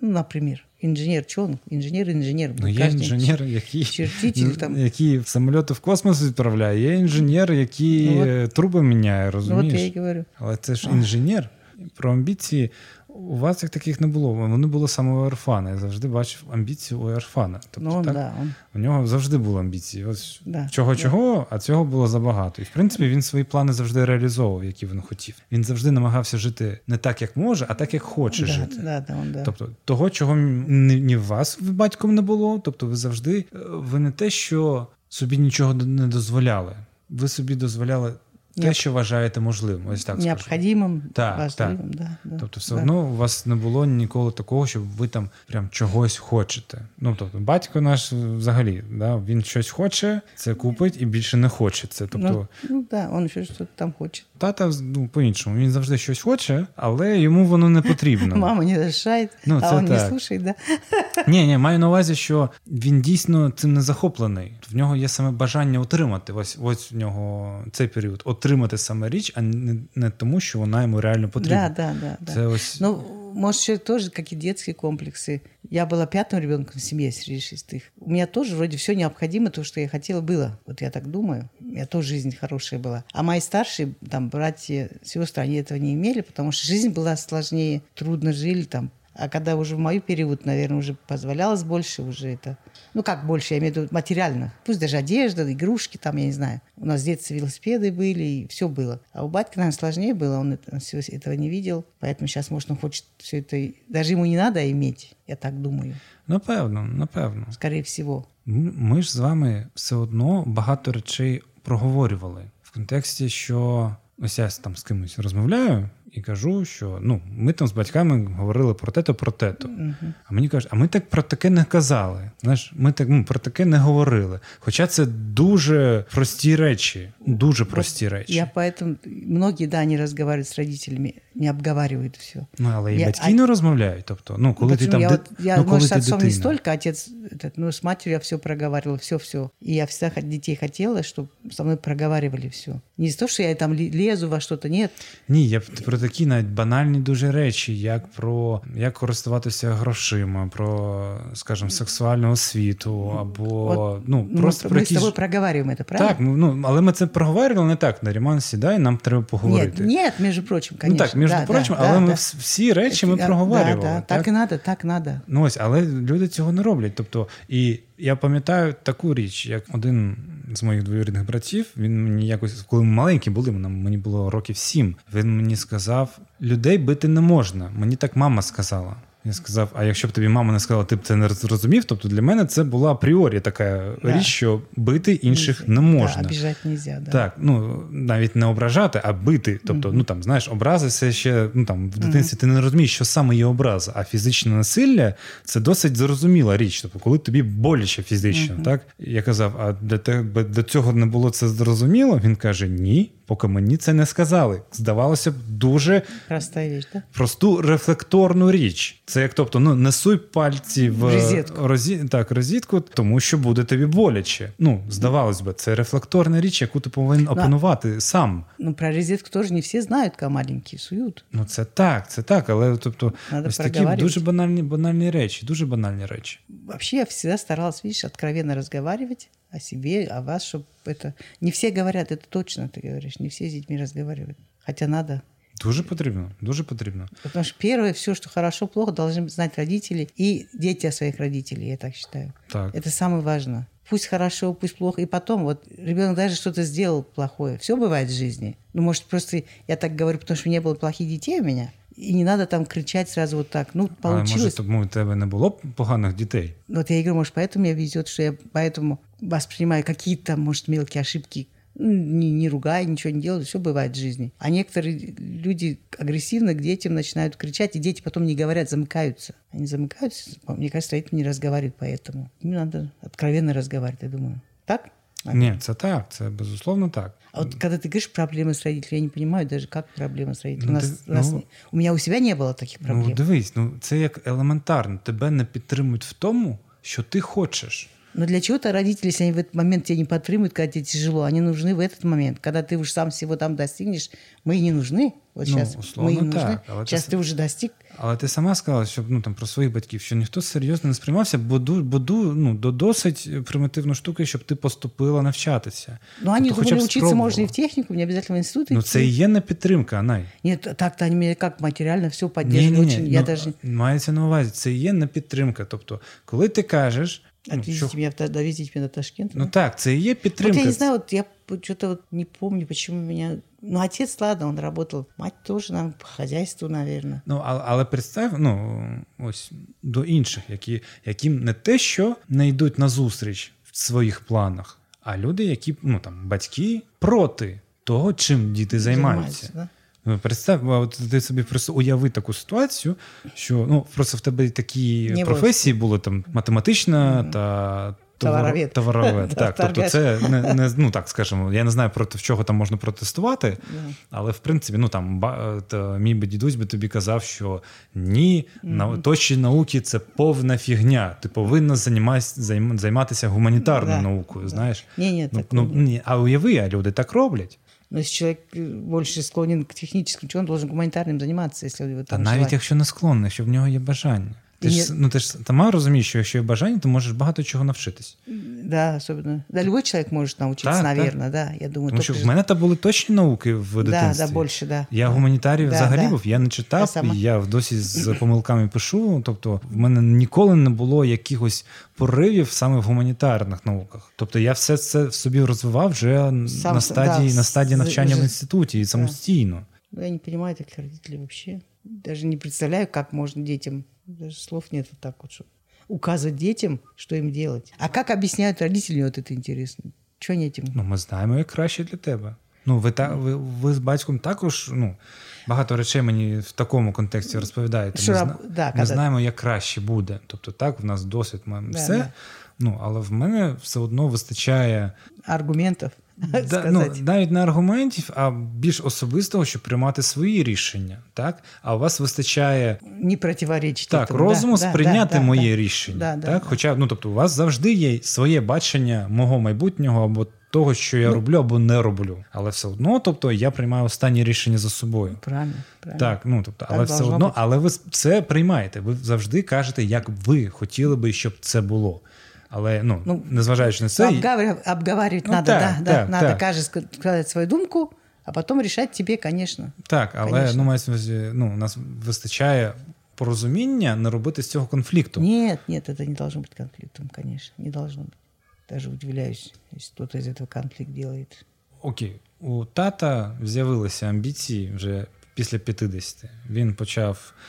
S2: Ну, например, инженер, что он? Инженер, инженер.
S1: Ну, є
S2: Каждый день
S1: інженер, який,
S2: чертитель там.
S1: який самоліти в космос відправляє, є інженер, який
S2: Ну, от-
S1: е, труби міняє,
S2: Ну,
S1: розумієш?
S2: вот я и говорю.
S1: Але це ж інженер. Про амбіції у вас як таких не було. Вони були саме у Ерфана. Я завжди бачив амбіції у Ерфана. Тобто,
S2: Ну,
S1: так,
S2: да,
S1: у нього завжди були амбіції. Ось
S2: Да,
S1: чого
S2: да.
S1: а цього було забагато. І в принципі він свої плани завжди реалізовував, які він хотів. Він завжди намагався жити не так, як може, а так, як хоче
S2: Да,
S1: жити.
S2: да, да.
S1: Тобто того, чого ні, ні в вас батьком не було. Тобто, ви завжди е, ви не те, що собі нічого не дозволяли. Ви собі дозволяли те, що вважаєте можливим. Ось так скажу.
S2: Необходимым,
S1: Так,
S2: да, да.
S1: Тобто, все
S2: да.
S1: одно у вас не було ніколи такого, щоб ви там прям чогось хочете. Ну тобто, батько наш взагалі, да, він щось хоче, це купить і більше не хоче. Це тобто,
S2: Ну, ну да, еще что-то там хочет.
S1: тата ну, по-іншому. Він завжди щось хоче, але йому воно не потрібно. *laughs*
S2: Мама не разрешает,
S1: Ну,
S2: а он не
S1: так.
S2: слушает, да. *laughs*
S1: Ні, ні, маю на увазі, що він дійсно цим не захоплений. В нього є саме бажання отримати. Ось ось в нього цей період отримати саме річ, а не, не тому, що вона йому реально потрібна.
S2: Да, да, да. да.
S1: Це ось
S2: Ну, может, еще тоже какие детские комплексы. Я была пятым ребенком в семье среди шестых. У меня тоже вроде все необходимо, то, что я хотела, было. Вот я так думаю. У меня тоже жизнь хорошая была. А мои старшие, там, братья, сестры, они этого не имели, потому что жизнь была сложнее, трудно жили там. А когда уже в мою период, наверное, уже позволялось больше уже это. Ну, как больше, я имею в виду материально. Пусть даже одежда, игрушки там, я не знаю. У нас в детстве велосипеды были, и все было. А у батьки, наверное, сложнее было, он, это, всего этого не видел. Поэтому сейчас, может, он хочет все это... Даже ему не надо иметь, я так думаю.
S1: напевно, напевно.
S2: Скорее всего.
S1: М- Ми ж з вами все одно багато речей проговорювали в контексті, що ось я там з кимось розмовляю і кажу, що ну ми там з батьками говорили про те-то, про те-то. А мені кажуть, а ми так про таке не казали. Знаєш, ми так ну, про таке не говорили. Хоча це дуже прості речі, дуже прості речі.
S2: Я поэтому... Многие, да, не разговаривают с родителями, не обговаривают все.
S1: Ну, але і
S2: Я-
S1: батьки
S2: а-
S1: не розмовляють. Тобто, ну, коли ти
S2: Почему?
S1: там
S2: я,
S1: дит-
S2: вот, я
S1: ну, коли
S2: может,
S1: ти
S2: с отцом не
S1: дитина.
S2: столько, отец, этот, ну, с матерью я все проговаривала, все-все. И я всегда хот- детей хотела, чтобы со мной проговаривали все. Не из-за того, что я там ле- лезу во что-то, нет.
S1: Ні, я про такі навіть банальні дуже речі, як про як користуватися грошима, про, скажімо, сексуальну освіту, або
S2: От,
S1: ну
S2: Мы-
S1: просто
S2: мы,
S1: про
S2: с
S1: якісь...
S2: тобой проговариваем это, правильно?
S1: Так, ну, ну але ми це проговорювали не так. Наріман сідай, нам треба поговорити.
S2: Нет, нет, между прочим,
S1: ну
S2: конечно.
S1: так, між
S2: да,
S1: прочим,
S2: да,
S1: але
S2: да,
S1: ми
S2: да.
S1: вс- всі речі ми
S2: Да,
S1: проговорювали.
S2: Да, да,
S1: так?
S2: так и надо, так надо.
S1: Ну ось, але люди цього не роблять. Тобто, і я пам'ятаю таку річ, як один з моїх двоюрідних братів, він мені якось, коли ми маленькі були, мені було років сім, він мені сказав: людей бити не можна. Мені так мама сказала. Я сказав: а якщо б тобі мама не сказала, ти б це не зрозумів. Тобто для мене це була апріорі така
S2: Да.
S1: річ, що бити інших не можна.
S2: Да, обижать нельзя, да.
S1: Так, ну навіть не ображати, а бити. Тобто, ну там знаєш, образи це ще ну там в дитинстві ти не розумієш, що саме є образа, а фізичне насилля це досить зрозуміла річ. Тобто, коли тобі боляче фізично, так я казав, а для тебе до цього не було це зрозуміло? Він каже: Ні, поки мені це не сказали. Здавалося б, дуже
S2: Простая вещь, да?
S1: просту рефлекторну річ. Це як тобто, ну не суй пальці в
S2: Розетку.
S1: розі... так, розітку, тому що буде тобі боляче. Ну, здавалось би, це рефлекторна річ, яку ти повинен опанувати сам.
S2: Ну, про розетку тоже не все знают, когда маленькие суют.
S1: Ну, це так, це так, але тобто,
S2: Надо
S1: ось такі дуже банальні, банальні речі, дуже банальні речі.
S2: Вообще я всегда старалась, видишь, откровенно разговаривать о себе, о вас, чтобы это... Не все говорят, это точно ты говоришь, не все с детьми разговаривают. Хотя надо.
S1: Дуже потрібно, дуже потрібно.
S2: Потому что первое, все, что хорошо, плохо, должны знать родители и дети о своих родителях, я так считаю.
S1: Так.
S2: Это самое важное. Пусть хорошо, пусть плохо. И потом, вот ребенок даже что-то сделал плохое. Все бывает в жизни. Ну, может, просто я так говорю, потому что не было плохих детей у меня. И не надо там кричать сразу вот так. Ну,
S1: Але може,
S2: получилось.
S1: тому у тебе не було поганих дітей?
S2: Вот я говорю, может, поэтому мне везет, что я поэтому воспринимаю какие-то, может, мелкие ошибки, ну, не, не ругая, ничего не делаю, все бывает в жизни. А некоторые люди агрессивно к детям начинают кричать, и дети потом не говорят, замыкаются. Они замыкаются, мне кажется, родители не разговаривают поэтому. Им надо откровенно разговаривать, я думаю. Так?
S1: Ні, це так, це безусловно так.
S2: А вот когда ты говоришь проблемы с родителями, я не понимаю даже, как проблемы с родителями.
S1: Ну,
S2: у, нас,
S1: ты-
S2: у, нас
S1: ну-
S2: не- у меня у себя не было таких проблем.
S1: Ну, дивись, ну це як елементарно. Тебе не підтримують в тому, що ти хочеш.
S2: Но для чего-то родители, если они в этот момент тебя не подтримывают, когда тебе тяжело, они нужны в этот момент. Когда ты уже сам всего там достигнешь, мы и не нужны. Вот
S1: Ну,
S2: сейчас мы
S1: условно
S2: и не нужны.
S1: так, а вот
S2: сейчас
S1: это-
S2: ты уже достиг.
S1: Але ти сама сказала, що ну там про своїх батьків, що ніхто серйозно не сприймався, бо ду, бо ду, ну, до досить примітивну штуку, щоб ти поступила навчатися.
S2: Но они
S1: Тобто хоча
S2: думали,
S1: б
S2: учиться
S1: спробувала.
S2: можно и в технику, не обязательно в институт
S1: Ну
S2: идти.
S1: це і є не підтримка, Анай.
S2: Нет, так-то они меня как материально все поддерживают. очень. Я
S1: ну,
S2: даже...
S1: мається на увазі, це і є не підтримка. Тобто, коли ти кажеш, ну,
S2: Отвезите
S1: що,
S2: меня, в Та- довезите меня до Ташкента.
S1: ну
S2: да?
S1: так, це і є
S2: Вот
S1: підтримка.
S2: я не знаю, вот я что-то вот не помню, почему меня... Ну, отец, ладно, он работал. Мать тоже нам по хозяйству, наверное.
S1: Ну, але, але представ, ну ось до інших, які, яким не те, що не йдуть на зустріч в своїх планах, а люди, які ну там батьки проти того, чим діти займаються.
S2: да?
S1: Ну, Представ, от ти собі просто уяви таку ситуацію, що ну просто в тебе такі
S2: Не
S1: професії були там математична та
S2: Товаровед.
S1: товаровед. *laughs* Так, тобто це не, не ну так скажемо. Я не знаю проти чого там можна протестувати, але в принципі, ну там ба- та, мій би дідусь би тобі казав, що ні, на точні науки це повна фігня. Ти повинна займатися, займатися гуманітарною наукою. Знаєш,
S2: Ні, ні,
S1: ну, ну, ні, а уяви, а люди так роблять.
S2: Но если человек э, больше склонен к техническим, чому он должен гуманітарним займатися, якщо його
S1: Та
S2: там
S1: навіть
S2: желание?
S1: якщо не склонний, якщо в нього є бажання. Ти ж, ну, ти ж сама розумієш, що якщо є бажання, то можеш багато чого навчитись.
S2: Да, особенно. Да, любой человек может научиться,
S1: Так, так.
S2: наверное, да. Я думаю,
S1: Тому що в мене там були точні науки в
S2: Да,
S1: дитинстві.
S2: да, більше, да.
S1: Я гуманітарій
S2: Да,
S1: взагалі
S2: да.
S1: був, я не читав,
S2: Я сама.
S1: я досі з помилками пишу. Тобто, в мене ніколи не було якихось поривів саме в гуманітарних науках. Тобто я все це в собі розвивав вже
S2: Сам,
S1: на стадії,
S2: да,
S1: на стадії
S2: з-
S1: навчання в
S2: вже-
S1: інституті і самостійно.
S2: Ну, я не понимаю таких родителей вообще. Даже не представляю, как можно детям, даже слов нет вот так вот, чтобы указывать детям, что им делать. А как объясняют родители, вот это интересно. Чего они этим...
S1: Ну, ми знаємо, як краще для тебе. Ну, ви та ви, ви з батьком також ну, багато речей мені в такому контексті розповідаєте.
S2: Що
S1: ми,
S2: раб-
S1: зна-
S2: да,
S1: ми
S2: когда-
S1: знаємо, як краще буде. Тобто, так, в нас досвід маємо
S2: Да,
S1: все.
S2: да.
S1: Ну, але в мене все одно вистачає
S2: аргументов *laughs*
S1: да, ну, навіть не аргументів, а більш особистого, щоб приймати свої рішення. Так? А у вас вистачає
S2: Не
S1: так, розуму
S2: да,
S1: сприйняти
S2: да,
S1: моє
S2: да.
S1: рішення. Так?
S2: да.
S1: Хоча, ну, тобто, у вас завжди є своє бачення мого майбутнього або того, що я роблю або не роблю. Але все одно, тобто, я приймаю останнє рішення за собою.
S2: Правильно, правильно.
S1: Так, ну тобто, але
S2: Так
S1: все одно,
S2: бути.
S1: але ви це приймаєте. Ви завжди кажете, як ви хотіли би, щоб це було. Але ну,
S2: Ну,
S1: незважаючи на це,
S2: Обговаривать, обговаривать
S1: Ну,
S2: надо,
S1: так,
S2: да, да,
S1: так,
S2: надо
S1: так.
S2: каждый ска- сказать свою думку, а потом решать тебе, конечно.
S1: Так, але
S2: Конечно.
S1: ну, мається на увазі, ну, у нас вистачає порозуміння не робити з цього конфлікту.
S2: Нет, нет, это не должно быть конфликтом, конечно, не должно быть. Даже удивляюсь, если кто-то из этого конфликт делает.
S1: Окей, у тата з'явилися амбіції вже після 50. Він почав е,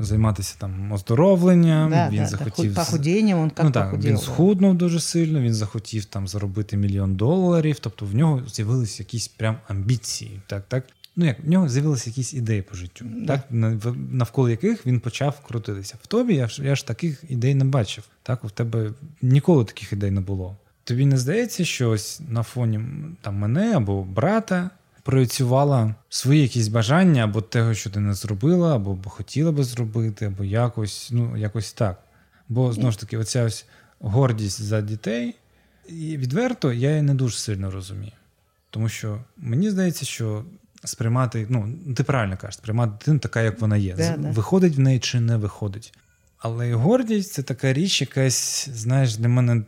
S1: займатися там оздоровленням,
S2: Да,
S1: він
S2: да, да,
S1: захотів.
S2: худ- похудением он
S1: ну, так,
S2: похудел.
S1: він схуднув дуже сильно, він захотів там заробити мільйон доларів. Тобто в нього з'явилися якісь прям амбіції. Так, так. Ну як в нього з'явилися якісь ідеї по життю, так на- в- навколо яких він почав крутитися. В тобі я ж я ж таких ідей не бачив. Так, у тебе ніколи таких ідей не було. Тобі не здається, що ось на фоні там мене або брата проєцювала свої якісь бажання або того, що ти не зробила, або, хотіла би зробити, або якось, ну якось так. Бо знову ж таки, оця ось гордість за дітей, і відверто я її не дуже сильно розумію. Тому що мені здається, що сприймати, ну, ти правильно кажеш, сприймати дитину така, як вона є.
S2: Да, да.
S1: Виходить в неї чи не виходить. Але гордість це така річ, якась, знаєш, для мене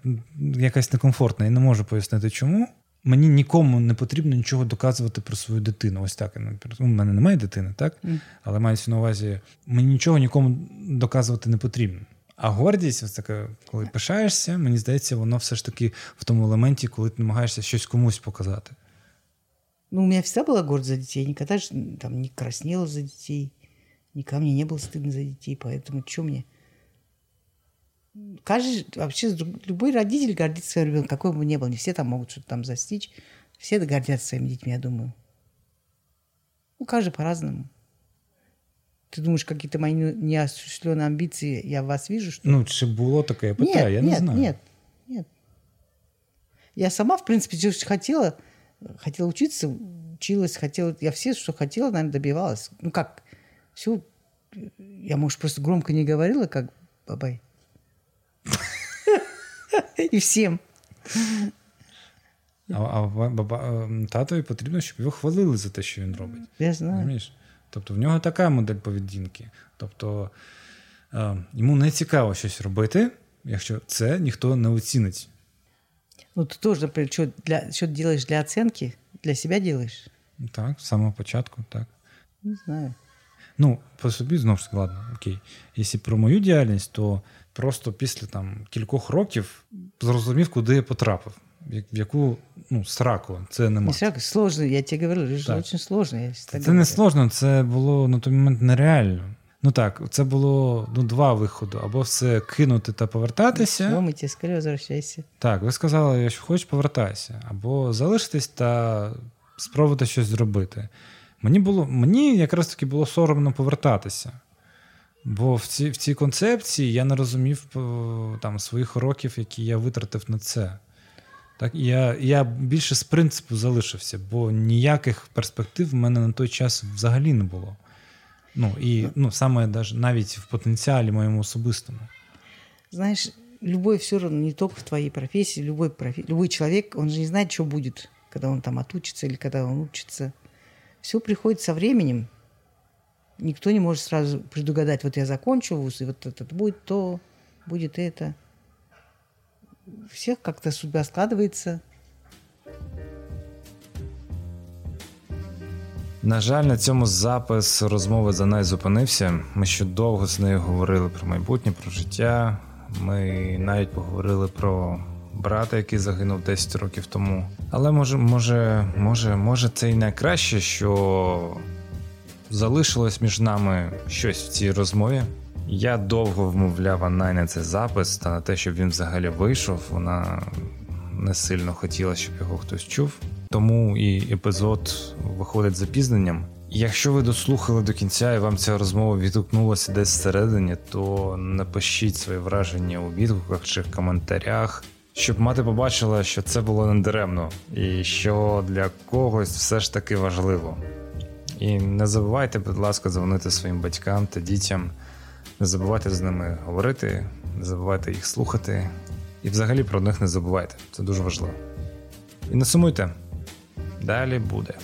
S1: якась некомфортна. Я не можу пояснити, чому Мені нікому не потрібно нічого доказувати про свою дитину. Ось так. я, наприклад, У мене немає дитини, так?
S2: Мгм.
S1: Але мається на увазі, мені нічого нікому доказувати не потрібно. А гордість, ось така, коли пишаєшся, мені здається, воно все ж таки в тому елементі, коли ти намагаєшся щось комусь показати.
S2: Ну, у меня всегда была гордость за детей. Я никогда ж, м, там, не краснела за детей. Никогда мне не было стыдно за детей. Поэтому что мне? Каждый, вообще, любой родитель гордится своим ребенком, какой бы ни был. Не все там могут что-то там застичь. Все гордятся своими детьми, я думаю. Ну, каждый по-разному. Ты думаешь, какие-то мои не- неосуществленные амбиции я вас вижу, что?
S1: Ну, чи було таке? Я питаю,
S2: нет,
S1: я не
S2: нет,
S1: знаю.
S2: нет, нет. Я сама, в принципе, хотела, хотела учиться, училась, хотела, я все, что хотела, наверное, добивалась. Ну как, все, я, может, просто громко не говорила, как бабай. *laughs* И всем.
S1: А, а баба, е, татові потрібно, щоб його хвалили за те, що він робить.
S2: Я знаю.
S1: Розумієш? Тобто в нього така модель поведінки. Тобто е, йому не цікаво щось робити, якщо це ніхто не оцінить.
S2: Ну ты тоже, например, что, для, что делаешь для оценки? Для себя делаешь?
S1: Так, з самого початку, так.
S2: Не знаю.
S1: Ну, по собі знову ж таки, ладно, окей. Якщо про мою діяльність, то просто після там кількох років зрозумів, куди я потрапив, в як- в яку ну, сраку це нема.
S2: Не сразу, сложно, я тебе говорю, это же
S1: Так.
S2: очень сложно. я всегда
S1: Це
S2: говорю.
S1: не сложно, це було на той момент нереально. Ну так, це було ну, два виходи: або все кинути та повертатися.
S2: Всё, мы тебе скорее возвращайся.
S1: Так, ви сказали, якщо хочеш, повертайся, або залишитись та спробувати щось зробити. Мені було, мені якраз таки було соромно повертатися. Бо в цій, в цій концепції я не розумів е, там, своїх років, які я витратив на це. Так, я, я більше з принципу залишився, бо ніяких перспектив в мене на той час взагалі не було. Ну, і ну, саме навіть в потенціалі моєму особистому.
S2: Знаешь, любой все равно, не только в твоей профессии, любой, профи- любой человек, он же не знает, что будет, когда он там отучится или когда он учится. Все приходит со временем. Никто не может сразу предугадать, вот я закончу вуз, и вот это будет то, будет это. У всех как-то судьба складывается.
S1: На жаль, на цьому запис розмови за нею зупинився. Ми ще довго з нею говорили про майбутнє, про життя. Ми навіть поговорили про брата, який загинув 10 років тому. Але може, може, може, може, це і найкраще, що залишилось між нами щось в цій розмові. Я довго вмовляв Анай на цей запис та на те, щоб він взагалі вийшов. Вона не сильно хотіла, щоб його хтось чув. Тому і епізод виходить запізненням. Якщо ви дослухали до кінця і вам ця розмова відгукнулася десь всередині, то напишіть свої враження у відгуках чи в коментарях, щоб мати побачила, що це було недаремно і що для когось все ж таки важливо. І не забувайте, будь ласка, дзвонити своїм батькам та дітям, не забувайте з ними говорити, не забувайте їх слухати. І взагалі про них не забувайте. Це дуже важливо. І не сумуйте. Далі буде.